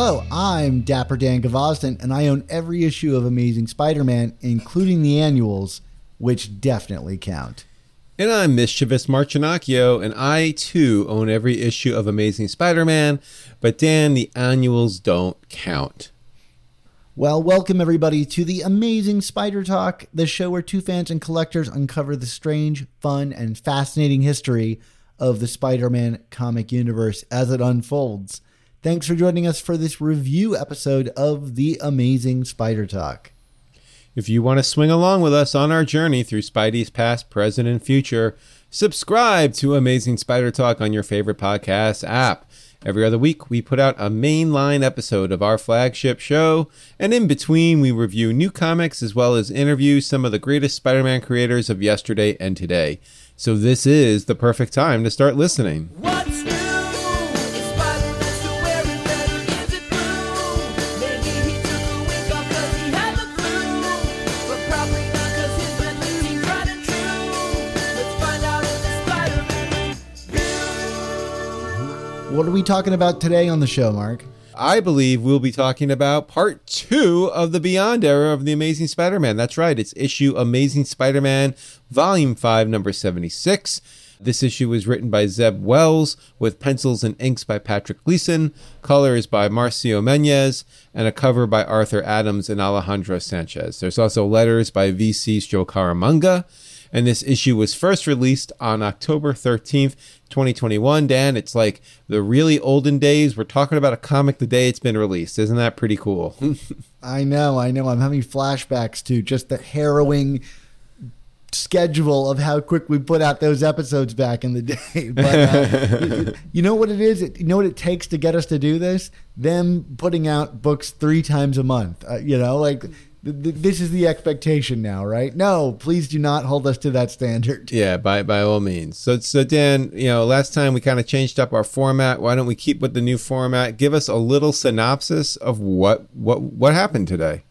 Hello, I'm Dapper Dan Gvozden, and I own every issue of Amazing Spider Man, including the annuals, which definitely count. And I'm Mischievous Mark Ginocchio, and I too own every issue of Amazing Spider Man, but Dan, the annuals don't count. Well, welcome everybody to the Amazing Spider Talk, the show where two fans and collectors uncover the strange, fun, and fascinating history of the Spider Man comic universe as it unfolds. Thanks for joining us for this review episode of the Amazing Spider Talk. If you want to swing along with us on our journey through Spidey's past, present, and future, subscribe to Amazing Spider Talk on your favorite podcast app. Every other week, we put out a mainline episode of our flagship show, and in between, we review new comics as well as interview some of the greatest Spider Man creators of yesterday and today. So, this is the perfect time to start listening. What's What are we talking about today on the show, Mark? I believe we'll be talking about part two of the Beyond era of the Amazing Spider Man. That's right, it's issue Amazing Spider Man, Volume 5, number 76. This issue was written by Zeb Wells with pencils and inks by Patrick Gleason, colors by Marcio Menyz, and a cover by Arthur Adams and Alejandro Sanchez. There's also letters by VC's Joe Caramagna. And this issue was first released on October 13th, 2021. Dan, it's like the really olden days. We're talking about a comic the day it's been released. Isn't that pretty cool? I know, I know. I'm having flashbacks to just the harrowing schedule of how quick we put out those episodes back in the day. But uh, you know what it is? You know what it takes to get us to do this? Them putting out books three times a month. Uh, you know, like this is the expectation now, right? No, please do not hold us to that standard. yeah, by by all means. So so Dan, you know, last time we kind of changed up our format. Why don't we keep with the new format? Give us a little synopsis of what what what happened today.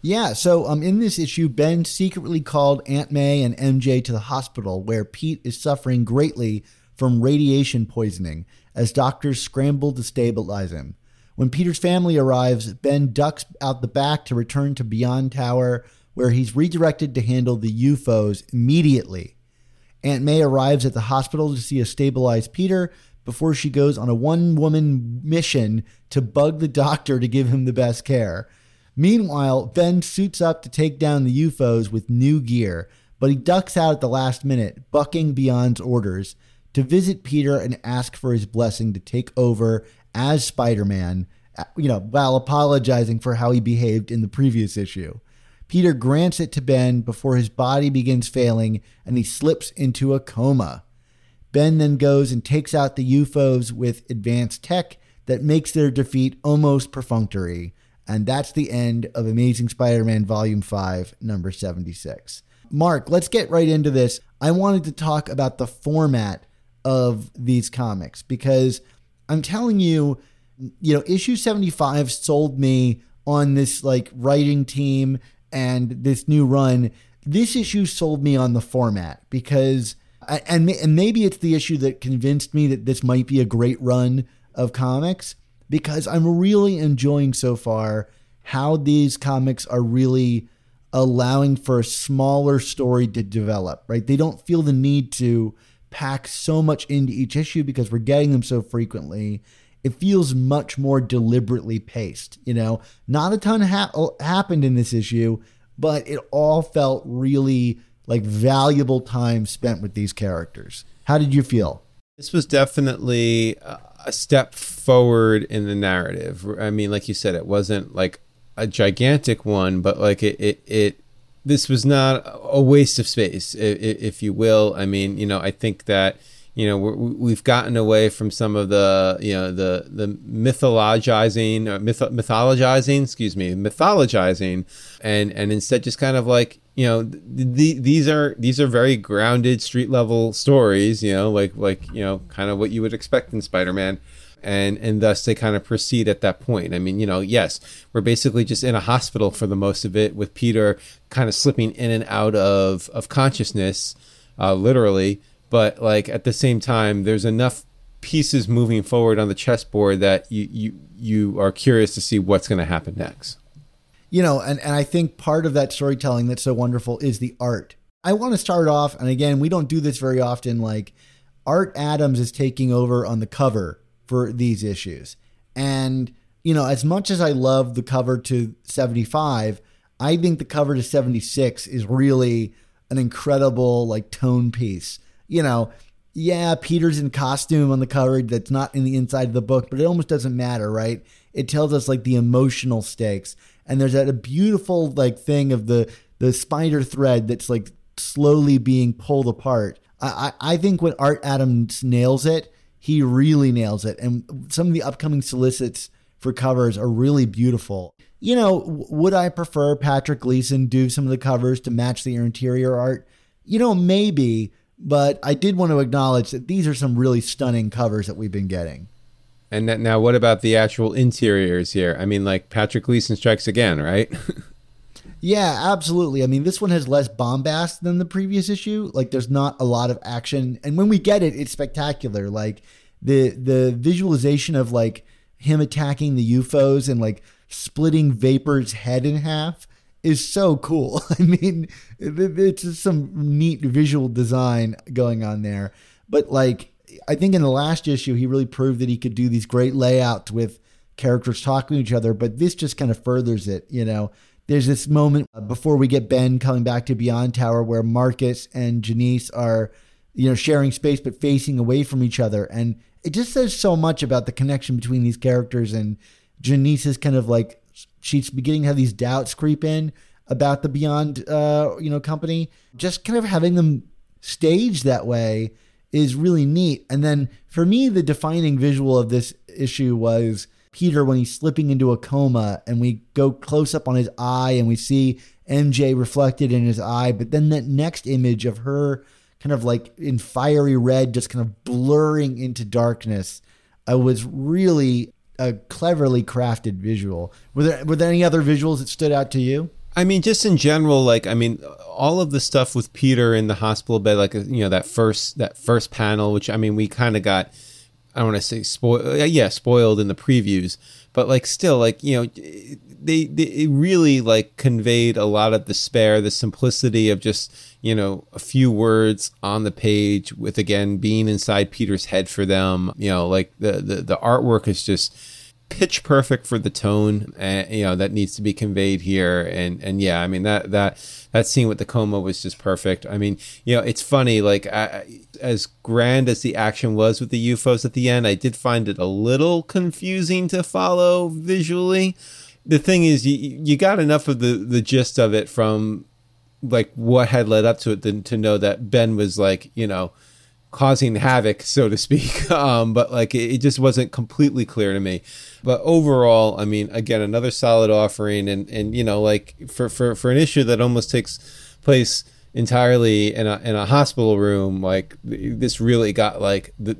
Yeah, so um, in this issue, Ben secretly called Aunt May and MJ to the hospital where Pete is suffering greatly from radiation poisoning as doctors scramble to stabilize him. When Peter's family arrives, Ben ducks out the back to return to Beyond Tower where he's redirected to handle the UFOs immediately. Aunt May arrives at the hospital to see a stabilized Peter before she goes on a one woman mission to bug the doctor to give him the best care. Meanwhile, Ben suits up to take down the UFOs with new gear, but he ducks out at the last minute, bucking Beyond's orders, to visit Peter and ask for his blessing to take over as Spider Man, uh, you know, while apologizing for how he behaved in the previous issue. Peter grants it to Ben before his body begins failing and he slips into a coma. Ben then goes and takes out the UFOs with advanced tech that makes their defeat almost perfunctory. And that's the end of Amazing Spider Man Volume 5, number 76. Mark, let's get right into this. I wanted to talk about the format of these comics because I'm telling you, you know, issue 75 sold me on this like writing team and this new run. This issue sold me on the format because, and, and maybe it's the issue that convinced me that this might be a great run of comics because I'm really enjoying so far how these comics are really allowing for a smaller story to develop, right? They don't feel the need to pack so much into each issue because we're getting them so frequently. It feels much more deliberately paced, you know? Not a ton ha- happened in this issue, but it all felt really like valuable time spent with these characters. How did you feel? This was definitely a step forward in the narrative. I mean, like you said, it wasn't like a gigantic one, but like it, it, it this was not a waste of space, if you will. I mean, you know, I think that you know we have gotten away from some of the you know the the mythologizing uh, or myth, mythologizing excuse me mythologizing and and instead just kind of like you know the, these are these are very grounded street level stories you know like like you know kind of what you would expect in spider-man and and thus they kind of proceed at that point. I mean you know yes we're basically just in a hospital for the most of it with peter kind of slipping in and out of of consciousness uh, literally. But like at the same time there's enough pieces moving forward on the chessboard that you you you are curious to see what's going to happen next. You know and, and i think part of that storytelling that's so wonderful is the art. I want to start off and again we don't do this very often like art adams is taking over on the cover for these issues and you know as much as i love the cover to 75 i think the cover to 76 is really an incredible like tone piece you know, yeah, Peter's in costume on the cover that's not in the inside of the book, but it almost doesn't matter, right? It tells us like the emotional stakes. And there's that a beautiful like thing of the the spider thread that's like slowly being pulled apart. I, I, I think when Art Adams nails it, he really nails it. And some of the upcoming solicits for covers are really beautiful. You know, would I prefer Patrick Gleason do some of the covers to match the interior art? You know, maybe, but I did want to acknowledge that these are some really stunning covers that we've been getting. And now, what about the actual interiors here? I mean, like Patrick Gleason strikes again, right? yeah, absolutely. I mean, this one has less bombast than the previous issue. Like, there's not a lot of action, and when we get it, it's spectacular. Like the the visualization of like him attacking the UFOs and like splitting Vapor's head in half is so cool. I mean, it's just some neat visual design going on there. But like, I think in the last issue, he really proved that he could do these great layouts with characters talking to each other. But this just kind of furthers it. You know, there's this moment before we get Ben coming back to Beyond Tower where Marcus and Janice are, you know, sharing space but facing away from each other, and it just says so much about the connection between these characters and Janice is kind of like she's beginning to have these doubts creep in about the Beyond, uh, you know, company. Just kind of having them staged that way is really neat. And then for me, the defining visual of this issue was Peter when he's slipping into a coma, and we go close up on his eye, and we see MJ reflected in his eye. But then that next image of her kind of like in fiery red, just kind of blurring into darkness, uh, was really a cleverly crafted visual. Were there were there any other visuals that stood out to you? I mean, just in general, like I mean, all of the stuff with Peter in the hospital bed, like you know that first that first panel, which I mean, we kind of got. I don't want to say spoil, uh, yeah, spoiled in the previews, but like still, like you know, they they really like conveyed a lot of despair, the simplicity of just you know a few words on the page with again being inside Peter's head for them. You know, like the the, the artwork is just pitch perfect for the tone and you know that needs to be conveyed here. And and yeah i mean that that that scene with the coma was just perfect. I mean you know it's funny like I, as grand as the action was with the ufos at the end i did find it a little confusing to follow visually. The thing is you you got enough of the the gist of it from like what had led up to it than to know that Ben was like, you know, causing havoc, so to speak. Um, but like it, it, just wasn't completely clear to me. But overall, I mean, again, another solid offering, and and you know, like for for for an issue that almost takes place entirely in a in a hospital room, like this really got like the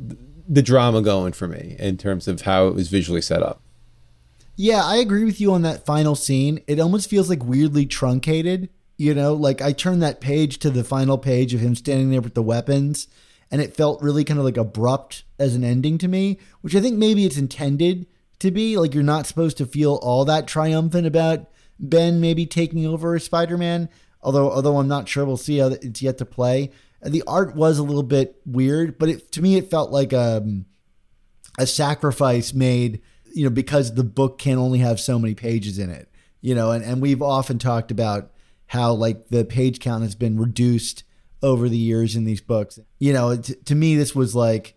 the drama going for me in terms of how it was visually set up. Yeah, I agree with you on that final scene. It almost feels like weirdly truncated you know, like I turned that page to the final page of him standing there with the weapons, and it felt really kind of like abrupt as an ending to me, which I think maybe it's intended to be. Like you're not supposed to feel all that triumphant about Ben maybe taking over as Spider Man. Although, although I'm not sure, we'll see how it's yet to play. And the art was a little bit weird, but it, to me, it felt like a um, a sacrifice made, you know, because the book can only have so many pages in it, you know, and, and we've often talked about how like the page count has been reduced over the years in these books. You know, t- to me, this was like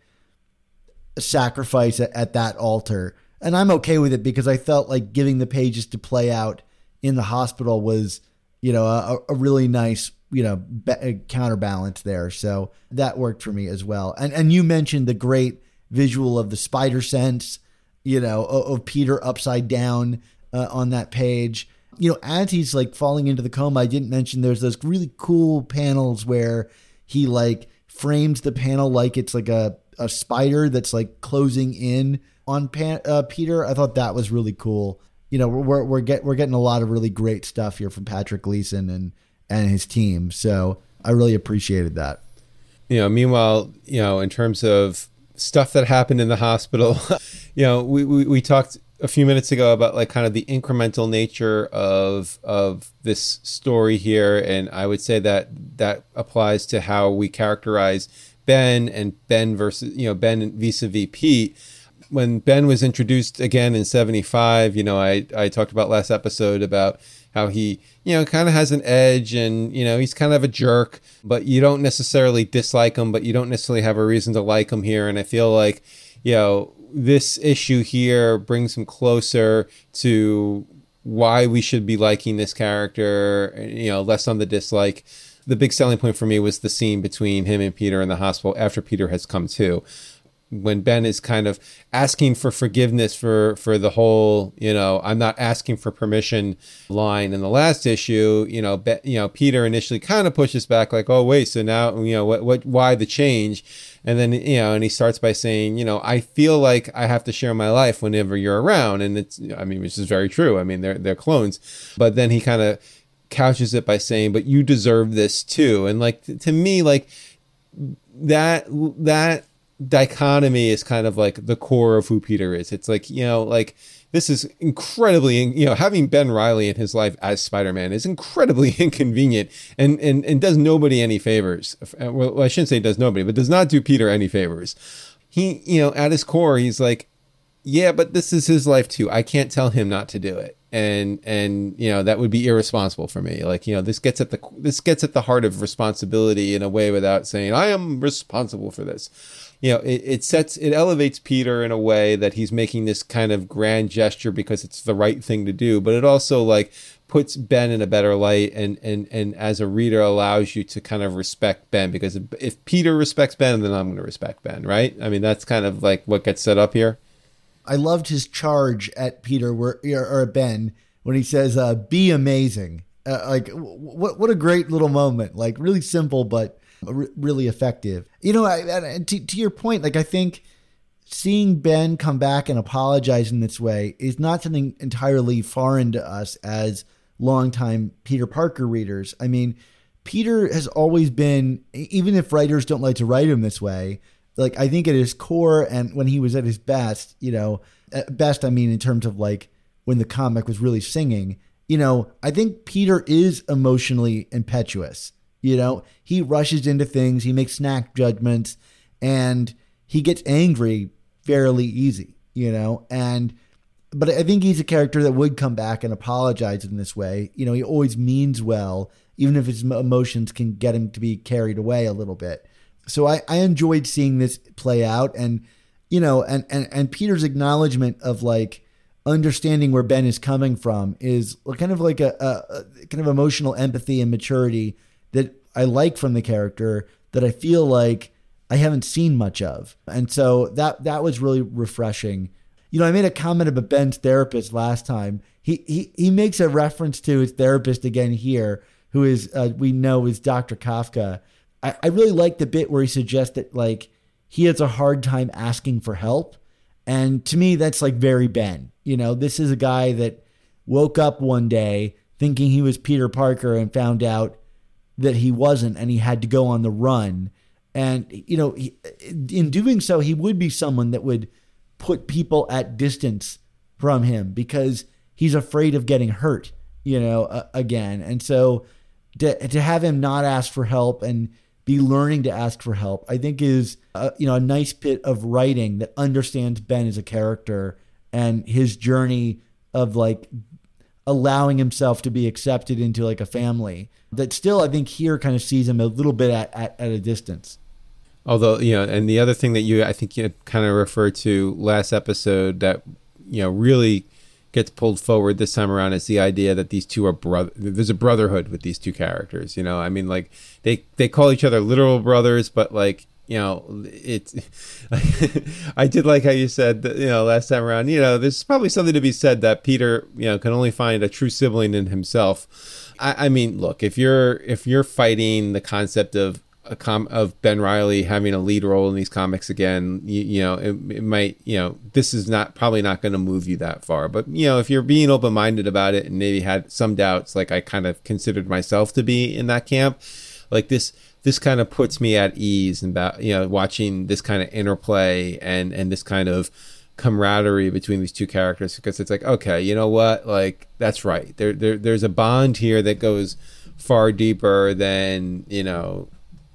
a sacrifice at, at that altar. And I'm okay with it because I felt like giving the pages to play out in the hospital was, you know, a, a really nice, you know, be- counterbalance there. So that worked for me as well. And and you mentioned the great visual of the spider sense, you know, of, of Peter upside down uh, on that page. You know, as he's like falling into the coma, I didn't mention there's those really cool panels where he like frames the panel like it's like a, a spider that's like closing in on Pan, uh, Peter. I thought that was really cool. You know, we're we're get we're getting a lot of really great stuff here from Patrick Gleason and and his team. So I really appreciated that. You know, meanwhile, you know, in terms of stuff that happened in the hospital, you know, we, we, we talked a few minutes ago about like kind of the incremental nature of of this story here, and I would say that that applies to how we characterize Ben and Ben versus you know Ben vis-a-vis Pete. When Ben was introduced again in '75, you know, I I talked about last episode about how he you know kind of has an edge and you know he's kind of a jerk, but you don't necessarily dislike him, but you don't necessarily have a reason to like him here, and I feel like you know this issue here brings him closer to why we should be liking this character, you know, less on the dislike. The big selling point for me was the scene between him and Peter in the hospital after Peter has come to. When Ben is kind of asking for forgiveness for for the whole, you know, I'm not asking for permission line in the last issue, you know, be, you know, Peter initially kind of pushes back like, "Oh, wait, so now, you know, what what why the change?" And then, you know, and he starts by saying, you know, I feel like I have to share my life whenever you're around. And it's, I mean, which is very true. I mean, they're, they're clones. But then he kind of couches it by saying, but you deserve this too. And like, to me, like that, that dichotomy is kind of like the core of who Peter is. It's like, you know, like, this is incredibly you know having ben riley in his life as spider-man is incredibly inconvenient and and, and does nobody any favors. Uh, well i shouldn't say does nobody but does not do peter any favors. He you know at his core he's like yeah but this is his life too. I can't tell him not to do it. And and you know that would be irresponsible for me. Like you know this gets at the this gets at the heart of responsibility in a way without saying i am responsible for this you know, it, it sets, it elevates Peter in a way that he's making this kind of grand gesture because it's the right thing to do, but it also like puts Ben in a better light and, and, and as a reader allows you to kind of respect Ben because if Peter respects Ben, then I'm going to respect Ben, right? I mean, that's kind of like what gets set up here. I loved his charge at Peter where, or Ben when he says, uh, be amazing. Uh, like what, what a great little moment. Like really simple, but really effective. You know, I, to, to your point, like I think seeing Ben come back and apologize in this way is not something entirely foreign to us as longtime Peter Parker readers. I mean, Peter has always been, even if writers don't like to write him this way, like I think at his core and when he was at his best, you know, at best, I mean, in terms of like when the comic was really singing, you know, I think Peter is emotionally impetuous. You know, he rushes into things, he makes snack judgments, and he gets angry fairly easy, you know, and but I think he's a character that would come back and apologize in this way. You know, he always means well, even if his emotions can get him to be carried away a little bit. So I, I enjoyed seeing this play out and you know, and, and, and Peter's acknowledgement of like understanding where Ben is coming from is kind of like a, a, a kind of emotional empathy and maturity I like from the character that I feel like I haven't seen much of. And so that that was really refreshing. You know, I made a comment about Ben's therapist last time. He he he makes a reference to his therapist again here, who is uh, we know is Dr. Kafka. I, I really like the bit where he suggests that like he has a hard time asking for help. And to me, that's like very Ben. You know, this is a guy that woke up one day thinking he was Peter Parker and found out that he wasn't and he had to go on the run. And, you know, he, in doing so, he would be someone that would put people at distance from him because he's afraid of getting hurt, you know, uh, again. And so to, to have him not ask for help and be learning to ask for help, I think is, you know, a nice bit of writing that understands Ben as a character and his journey of like allowing himself to be accepted into like a family that still I think here kind of sees him a little bit at, at, at a distance. Although you know, and the other thing that you I think you kind of referred to last episode that you know really gets pulled forward this time around is the idea that these two are brother. There's a brotherhood with these two characters. You know, I mean, like they they call each other literal brothers, but like you know, it's. I did like how you said that. You know, last time around, you know, there's probably something to be said that Peter, you know, can only find a true sibling in himself. I, I mean, look, if you're if you're fighting the concept of a com of Ben Riley having a lead role in these comics again, you, you know, it, it, might, you know, this is not probably not going to move you that far. But you know, if you're being open minded about it and maybe had some doubts, like I kind of considered myself to be in that camp, like this, this kind of puts me at ease and about you know watching this kind of interplay and and this kind of camaraderie between these two characters because it's like okay, you know what, like that's right. There, there there's a bond here that goes far deeper than you know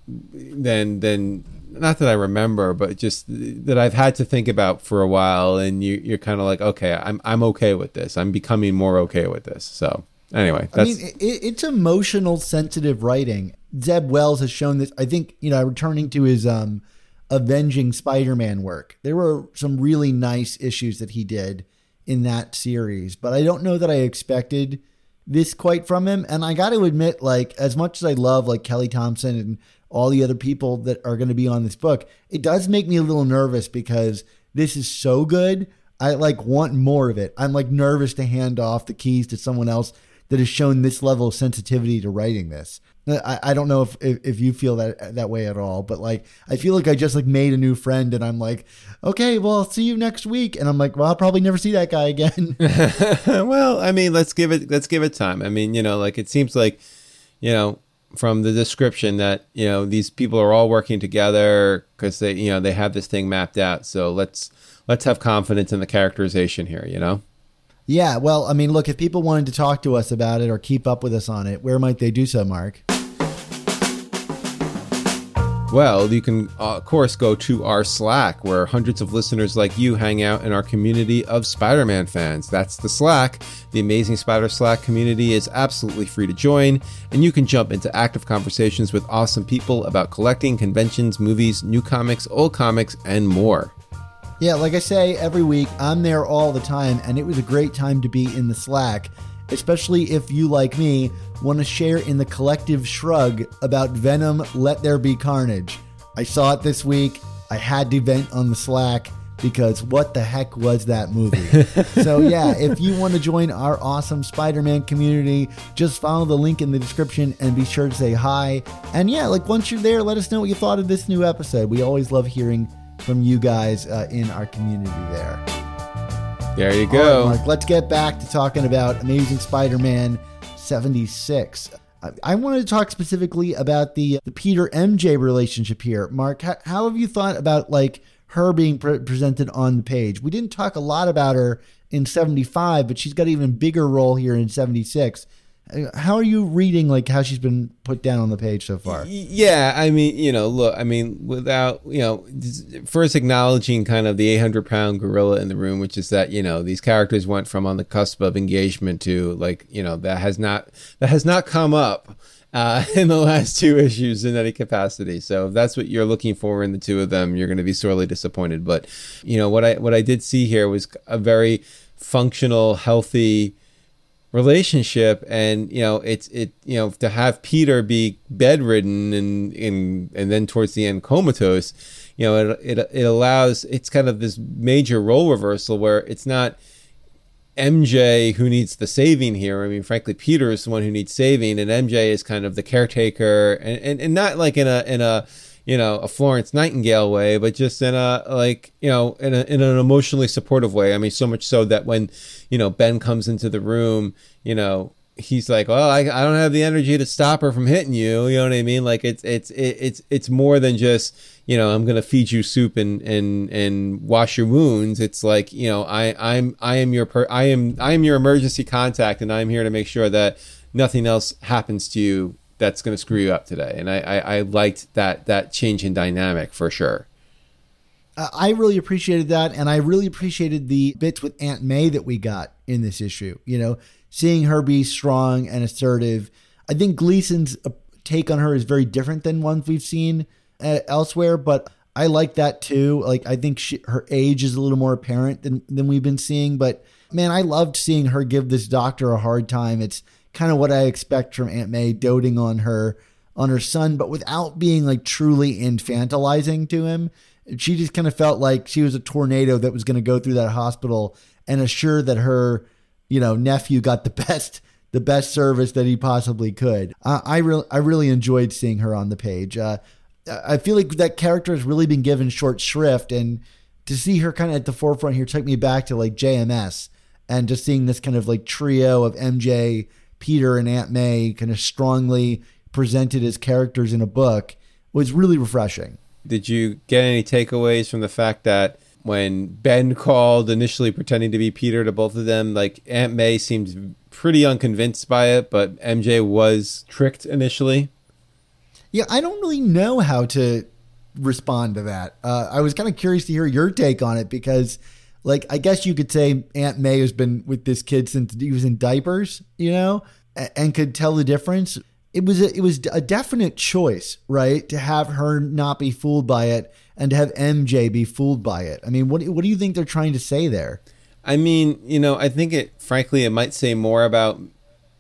than than not that I remember, but just that I've had to think about for a while. And you, you're kind of like, okay, I'm I'm okay with this. I'm becoming more okay with this. So anyway, I mean, it, it's emotional, sensitive writing. Zeb Wells has shown this. I think you know, returning to his um, avenging Spider-Man work, there were some really nice issues that he did in that series, but I don't know that I expected this quite from him. And I got to admit, like as much as I love like Kelly Thompson and all the other people that are going to be on this book, it does make me a little nervous because this is so good. I like want more of it. I'm like nervous to hand off the keys to someone else that has shown this level of sensitivity to writing this. I, I don't know if, if, if you feel that that way at all, but like I feel like I just like made a new friend and I'm like, okay, well, I'll see you next week, and I'm like, well, I'll probably never see that guy again. well, I mean, let's give it let's give it time. I mean, you know, like it seems like, you know, from the description that you know these people are all working together because they you know they have this thing mapped out. So let's let's have confidence in the characterization here. You know. Yeah, well, I mean, look, if people wanted to talk to us about it or keep up with us on it, where might they do so, Mark? Well, you can, uh, of course, go to our Slack, where hundreds of listeners like you hang out in our community of Spider Man fans. That's the Slack. The Amazing Spider Slack community is absolutely free to join, and you can jump into active conversations with awesome people about collecting, conventions, movies, new comics, old comics, and more. Yeah, like I say every week, I'm there all the time, and it was a great time to be in the Slack especially if you, like me, want to share in the collective shrug about Venom Let There Be Carnage. I saw it this week. I had to vent on the Slack because what the heck was that movie? so, yeah, if you want to join our awesome Spider Man community, just follow the link in the description and be sure to say hi. And yeah, like once you're there, let us know what you thought of this new episode. We always love hearing from you guys uh, in our community there. There you go. Mark, let's get back to talking about Amazing Spider-Man 76. I, I wanted to talk specifically about the the Peter MJ relationship here. Mark, how, how have you thought about like her being pre- presented on the page? We didn't talk a lot about her in 75, but she's got an even bigger role here in 76 how are you reading like how she's been put down on the page so far yeah i mean you know look i mean without you know first acknowledging kind of the 800 pound gorilla in the room which is that you know these characters went from on the cusp of engagement to like you know that has not that has not come up uh, in the last two issues in any capacity. So if that's what you're looking for in the two of them, you're going to be sorely disappointed. But you know what I what I did see here was a very functional, healthy relationship and you know it's it you know to have peter be bedridden and and and then towards the end comatose you know it, it it allows it's kind of this major role reversal where it's not MJ who needs the saving here. I mean, frankly, Peter is the one who needs saving, and MJ is kind of the caretaker, and, and, and not like in a in a you know a Florence Nightingale way, but just in a like you know in a in an emotionally supportive way. I mean, so much so that when you know Ben comes into the room, you know he's like, well, I, I don't have the energy to stop her from hitting you. You know what I mean? Like it's it's it's it's more than just you know I'm gonna feed you soup and and and wash your wounds. It's like you know I I'm I am your per, I am I am your emergency contact, and I'm here to make sure that nothing else happens to you that's going to screw you up today. And I, I, I liked that that change in dynamic for sure. I really appreciated that, and I really appreciated the bits with Aunt May that we got in this issue. You know, seeing her be strong and assertive. I think Gleason's uh, take on her is very different than ones we've seen uh, elsewhere, but I like that too. Like I think she, her age is a little more apparent than than we've been seeing, but man, I loved seeing her give this doctor a hard time. It's kind of what I expect from Aunt May doting on her on her son, but without being like truly infantilizing to him. She just kind of felt like she was a tornado that was going to go through that hospital and assure that her, you know, nephew got the best the best service that he possibly could. I really I really enjoyed seeing her on the page. Uh, I feel like that character has really been given short shrift, and to see her kind of at the forefront here took me back to like JMS and just seeing this kind of like trio of MJ, Peter, and Aunt May kind of strongly presented as characters in a book was really refreshing. Did you get any takeaways from the fact that when Ben called initially pretending to be Peter to both of them, like Aunt May seemed pretty unconvinced by it, but MJ was tricked initially? Yeah, I don't really know how to respond to that. Uh, I was kind of curious to hear your take on it because, like, I guess you could say Aunt May has been with this kid since he was in diapers, you know, and could tell the difference. It was a, it was a definite choice, right, to have her not be fooled by it and to have MJ be fooled by it. I mean, what what do you think they're trying to say there? I mean, you know, I think it, frankly, it might say more about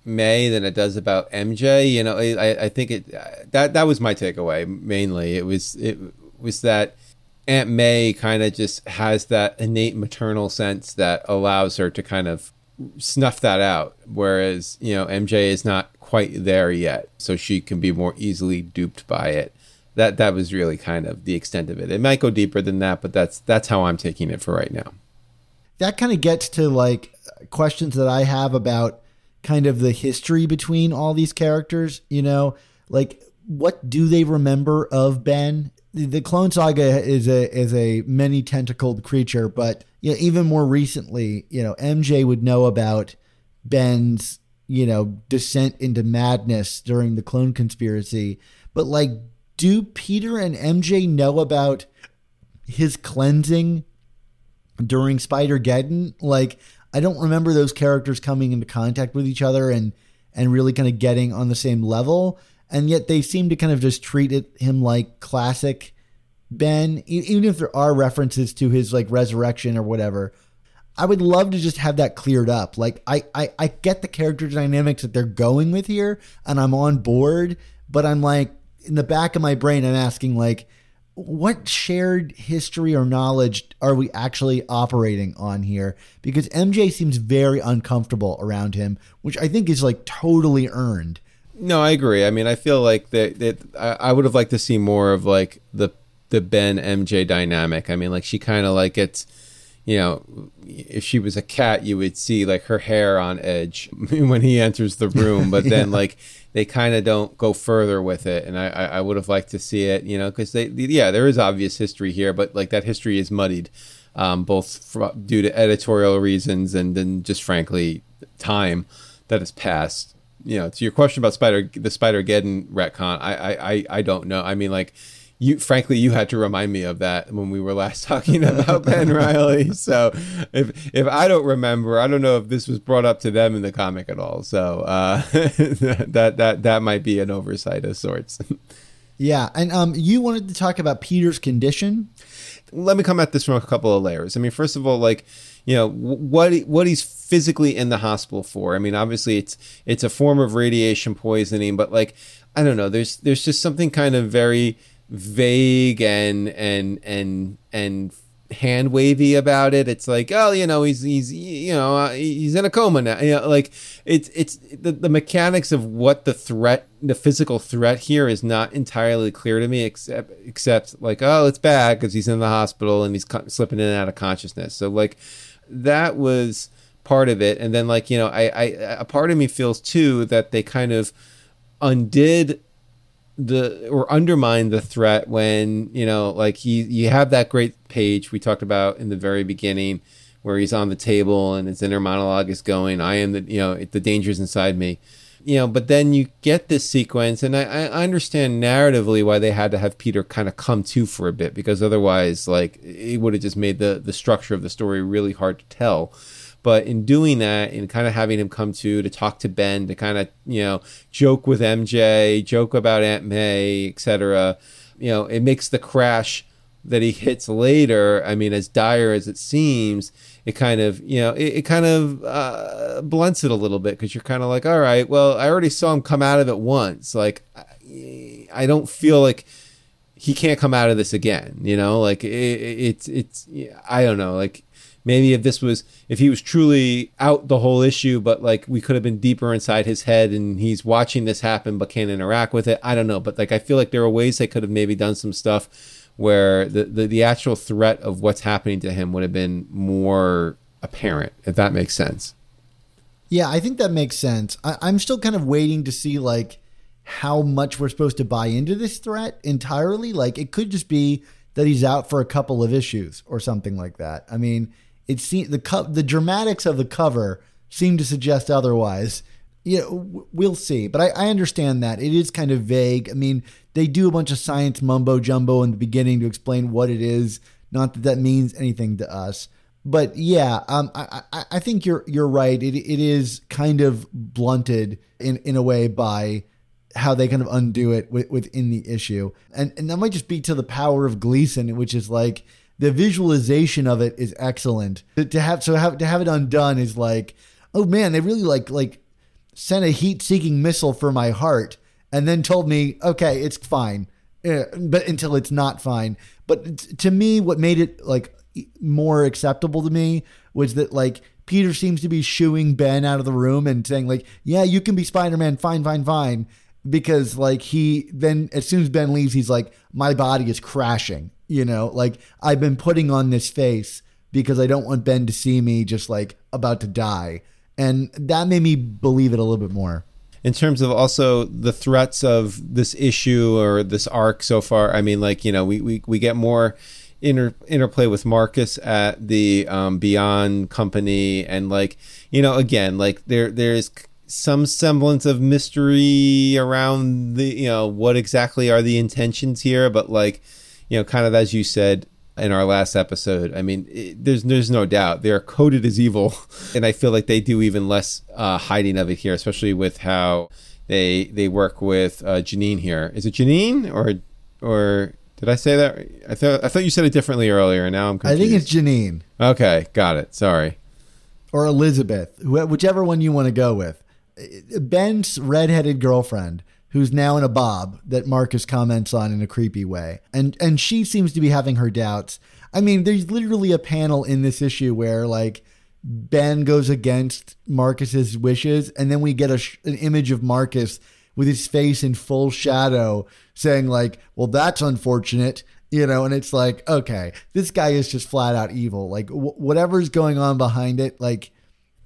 May than it does about MJ. You know, I, I think it that that was my takeaway mainly. It was it was that Aunt May kind of just has that innate maternal sense that allows her to kind of snuff that out, whereas you know MJ is not quite there yet, so she can be more easily duped by it. That that was really kind of the extent of it. It might go deeper than that, but that's that's how I'm taking it for right now. That kind of gets to like questions that I have about kind of the history between all these characters, you know, like what do they remember of Ben? The Clone Saga is a is a many tentacled creature, but you know, even more recently, you know, MJ would know about Ben's, you know, descent into madness during the clone conspiracy. But like, do Peter and MJ know about his cleansing during Spider Geddon? Like, I don't remember those characters coming into contact with each other and and really kind of getting on the same level. And yet they seem to kind of just treat it, him like classic Ben, even if there are references to his like resurrection or whatever. I would love to just have that cleared up. Like I, I, I get the character dynamics that they're going with here, and I'm on board. But I'm like in the back of my brain, I'm asking like, what shared history or knowledge are we actually operating on here? Because MJ seems very uncomfortable around him, which I think is like totally earned. No, I agree. I mean, I feel like that that I, I would have liked to see more of like the the Ben MJ dynamic. I mean, like she kind of like gets, you know, if she was a cat, you would see like her hair on edge when he enters the room, but then yeah. like they kind of don't go further with it. And I, I would have liked to see it, you know, because they, yeah, there is obvious history here, but like that history is muddied, um, both due to editorial reasons and then just frankly time that has passed. You know, to your question about Spider, the Spider Geddon retcon, I, I, I don't know. I mean, like, you frankly you had to remind me of that when we were last talking about Ben Riley. So if if I don't remember, I don't know if this was brought up to them in the comic at all. So uh, that that that might be an oversight of sorts. Yeah, and um, you wanted to talk about Peter's condition. Let me come at this from a couple of layers. I mean, first of all, like you know what what he's physically in the hospital for. I mean, obviously it's it's a form of radiation poisoning, but like I don't know. There's there's just something kind of very vague and and and and hand wavy about it. It's like, oh, you know, he's he's you know uh, he's in a coma now. You know, like it's it's the, the mechanics of what the threat, the physical threat here is not entirely clear to me. Except except like, oh, it's bad because he's in the hospital and he's slipping in and out of consciousness. So like that was part of it. And then like you know, I I a part of me feels too that they kind of undid the or undermine the threat when you know like he you have that great page we talked about in the very beginning where he's on the table and his inner monologue is going i am the you know the dangers inside me you know, but then you get this sequence, and I, I understand narratively why they had to have Peter kind of come to for a bit because otherwise, like, it would have just made the the structure of the story really hard to tell. But in doing that, and kind of having him come to to talk to Ben, to kind of you know joke with MJ, joke about Aunt May, etc. You know, it makes the crash that he hits later. I mean, as dire as it seems, it kind of you know it, it kind of uh, blunts it a little bit because you're kind of like all right well i already saw him come out of it once like i, I don't feel like he can't come out of this again you know like it, it's it's i don't know like maybe if this was if he was truly out the whole issue but like we could have been deeper inside his head and he's watching this happen but can't interact with it i don't know but like i feel like there are ways they could have maybe done some stuff where the, the, the actual threat of what's happening to him would have been more apparent, if that makes sense. Yeah, I think that makes sense. I, I'm still kind of waiting to see like how much we're supposed to buy into this threat entirely. Like it could just be that he's out for a couple of issues or something like that. I mean, it seems the co- the dramatics of the cover seem to suggest otherwise. Yeah, we'll see. But I, I understand that it is kind of vague. I mean, they do a bunch of science mumbo jumbo in the beginning to explain what it is. Not that that means anything to us, but yeah, um, I, I, I think you're you're right. It it is kind of blunted in in a way by how they kind of undo it within the issue, and and that might just be to the power of Gleason, which is like the visualization of it is excellent. To have so have to have it undone is like, oh man, they really like like sent a heat seeking missile for my heart and then told me, okay, it's fine, uh, but until it's not fine. But to me, what made it like more acceptable to me was that like Peter seems to be shooing Ben out of the room and saying like, yeah, you can be Spider Man, fine, fine, fine. Because like he then as soon as Ben leaves, he's like, my body is crashing. You know, like I've been putting on this face because I don't want Ben to see me just like about to die. And that made me believe it a little bit more in terms of also the threats of this issue or this arc so far. I mean, like you know, we we, we get more inter, interplay with Marcus at the um, Beyond Company, and like you know, again, like there there's some semblance of mystery around the you know what exactly are the intentions here, but like you know, kind of as you said, in our last episode. I mean, it, there's there's no doubt they are coded as evil, and I feel like they do even less uh, hiding of it here, especially with how they they work with uh, Janine here. Is it Janine or or did I say that? I thought I thought you said it differently earlier, and now I'm confused. I think it's Janine. Okay, got it. Sorry. Or Elizabeth, whichever one you want to go with. Ben's redheaded girlfriend who's now in a bob that Marcus comments on in a creepy way. And and she seems to be having her doubts. I mean, there's literally a panel in this issue where like Ben goes against Marcus's wishes and then we get a, an image of Marcus with his face in full shadow saying like, "Well, that's unfortunate." You know, and it's like, okay, this guy is just flat out evil. Like w- whatever's going on behind it, like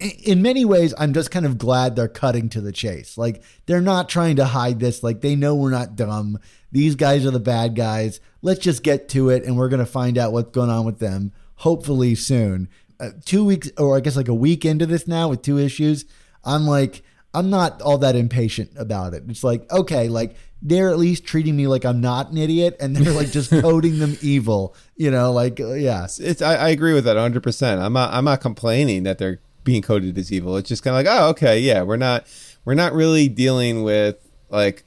in many ways, I'm just kind of glad they're cutting to the chase. Like, they're not trying to hide this. Like, they know we're not dumb. These guys are the bad guys. Let's just get to it, and we're going to find out what's going on with them, hopefully soon. Uh, two weeks, or I guess like a week into this now with two issues, I'm like, I'm not all that impatient about it. It's like, okay, like, they're at least treating me like I'm not an idiot, and they're like just coding them evil. You know, like, uh, yeah. It's, I, I agree with that 100%. I'm not, I'm not complaining that they're being coded as evil. It's just kind of like, oh, okay, yeah, we're not we're not really dealing with like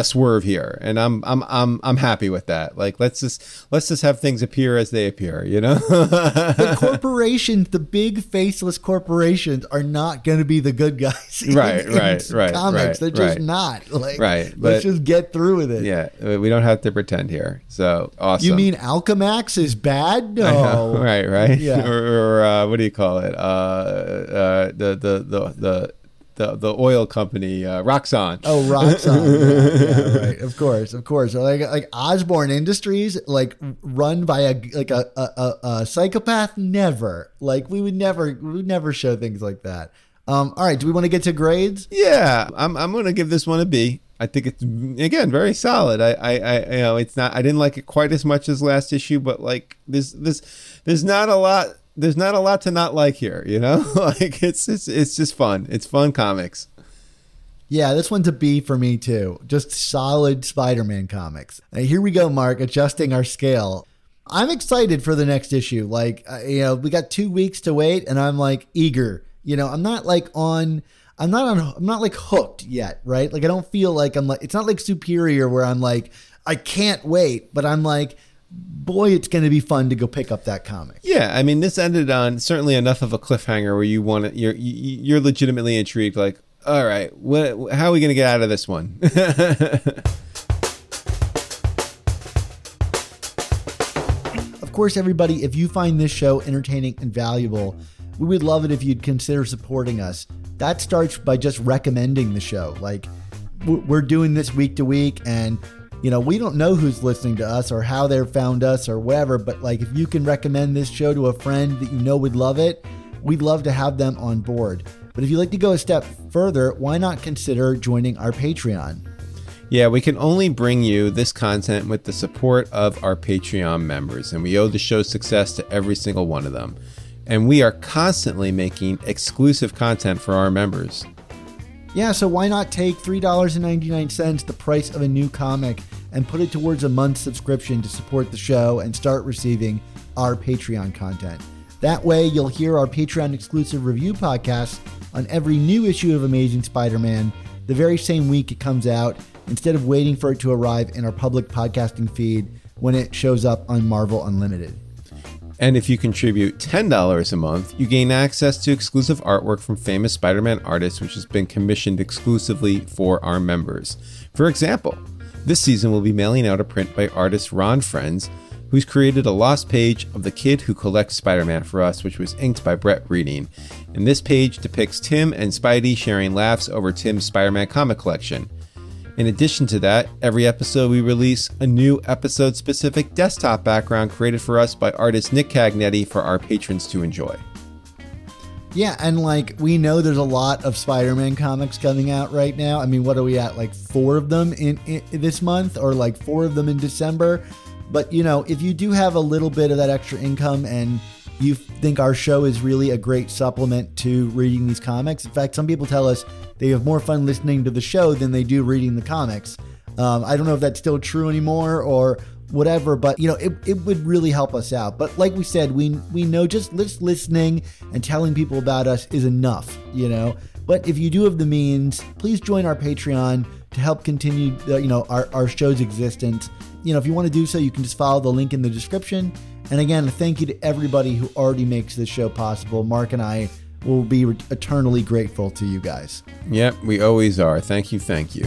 a swerve here, and I'm I'm I'm I'm happy with that. Like let's just let's just have things appear as they appear, you know. the corporations, the big faceless corporations, are not going to be the good guys. In, right, right, right. Comics, right, they're just right. not. Like, right. Let's just get through with it. Yeah, we don't have to pretend here. So awesome. You mean Alchemax is bad? No. right, right. Yeah. or, or uh, what do you call it? Uh, uh, the the the the the the oil company uh, Roxxon. Oh, Roxxon. yeah, yeah, right. Of course, of course. Like like Osborn Industries, like run by a like a, a, a psychopath. Never. Like we would never we would never show things like that. Um, all right. Do we want to get to grades? Yeah, I'm I'm gonna give this one a B. I think it's again very solid. I, I, I, you know, it's not. I didn't like it quite as much as last issue, but like there's, there's, there's not a lot there's not a lot to not like here, you know? like it's it's it's just fun. It's fun comics. Yeah, this one's a B for me too. Just solid Spider Man comics. Uh, here we go, Mark, adjusting our scale. I'm excited for the next issue. Like, uh, you know, we got two weeks to wait, and I'm like eager. You know, I'm not like on. I'm not on. I'm not like hooked yet, right? Like, I don't feel like I'm like. It's not like Superior where I'm like, I can't wait, but I'm like, boy, it's going to be fun to go pick up that comic. Yeah, I mean, this ended on certainly enough of a cliffhanger where you want to, you're you're legitimately intrigued. Like, all right, what, how are we going to get out of this one? of course, everybody, if you find this show entertaining and valuable, we would love it if you'd consider supporting us. That starts by just recommending the show. Like, we're doing this week to week, and you know, we don't know who's listening to us or how they found us or whatever, but like if you can recommend this show to a friend that you know would love it, we'd love to have them on board. But if you'd like to go a step further, why not consider joining our Patreon? Yeah, we can only bring you this content with the support of our Patreon members, and we owe the show's success to every single one of them. And we are constantly making exclusive content for our members. Yeah, so why not take $3.99, the price of a new comic, and put it towards a month's subscription to support the show and start receiving our Patreon content? That way, you'll hear our Patreon exclusive review podcast on every new issue of Amazing Spider Man the very same week it comes out, instead of waiting for it to arrive in our public podcasting feed when it shows up on Marvel Unlimited. And if you contribute $10 a month, you gain access to exclusive artwork from famous Spider Man artists, which has been commissioned exclusively for our members. For example, this season we'll be mailing out a print by artist Ron Frenz, who's created a lost page of The Kid Who Collects Spider Man for us, which was inked by Brett Breeding. And this page depicts Tim and Spidey sharing laughs over Tim's Spider Man comic collection. In addition to that, every episode we release a new episode specific desktop background created for us by artist Nick Cagnetti for our patrons to enjoy. Yeah, and like we know there's a lot of Spider-Man comics coming out right now. I mean, what are we at? Like 4 of them in, in this month or like 4 of them in December. But, you know, if you do have a little bit of that extra income and you think our show is really a great supplement to reading these comics. In fact, some people tell us they have more fun listening to the show than they do reading the comics. Um, I don't know if that's still true anymore or whatever, but you know, it, it would really help us out. But like we said, we we know just listening and telling people about us is enough, you know. But if you do have the means, please join our Patreon to help continue, the, you know, our, our show's existence. You know, if you want to do so, you can just follow the link in the description. And again, thank you to everybody who already makes this show possible. Mark and I will be eternally grateful to you guys. Yep, we always are. Thank you, thank you.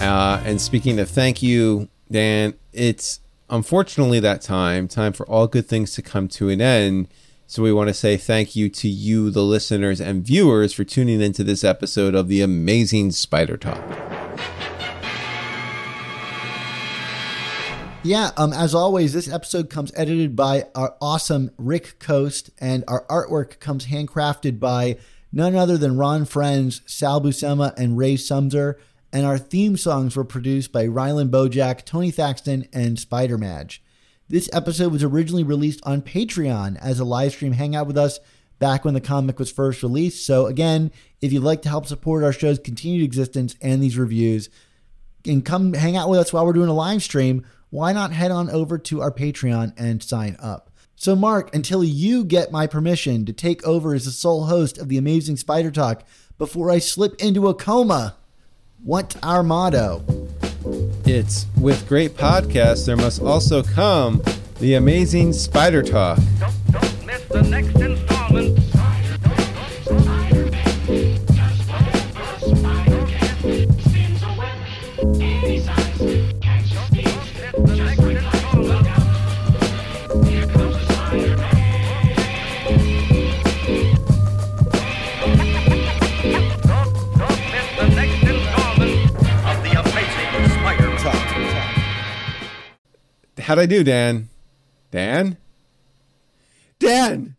Uh, and speaking of thank you, Dan, it's unfortunately that time, time for all good things to come to an end. So we want to say thank you to you, the listeners and viewers, for tuning into this episode of the Amazing Spider Talk. Yeah, um, as always, this episode comes edited by our awesome Rick Coast, and our artwork comes handcrafted by none other than Ron Frenz, Sal Buscema, and Ray Sumser. And our theme songs were produced by Rylan Bojack, Tony Thaxton, and Spider Madge. This episode was originally released on Patreon as a live stream hangout with us back when the comic was first released. So, again, if you'd like to help support our show's continued existence and these reviews, and come hang out with us while we're doing a live stream, why not head on over to our Patreon and sign up? So, Mark, until you get my permission to take over as the sole host of the Amazing Spider Talk before I slip into a coma, what's our motto? It's with great podcasts, there must also come the Amazing Spider Talk. Don't, don't miss the next How'd I do, Dan? Dan? Dan!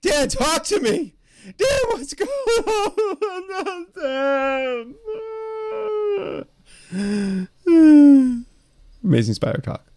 Dan, talk to me! Dan, what's going on? Dan! Amazing Spider Talk.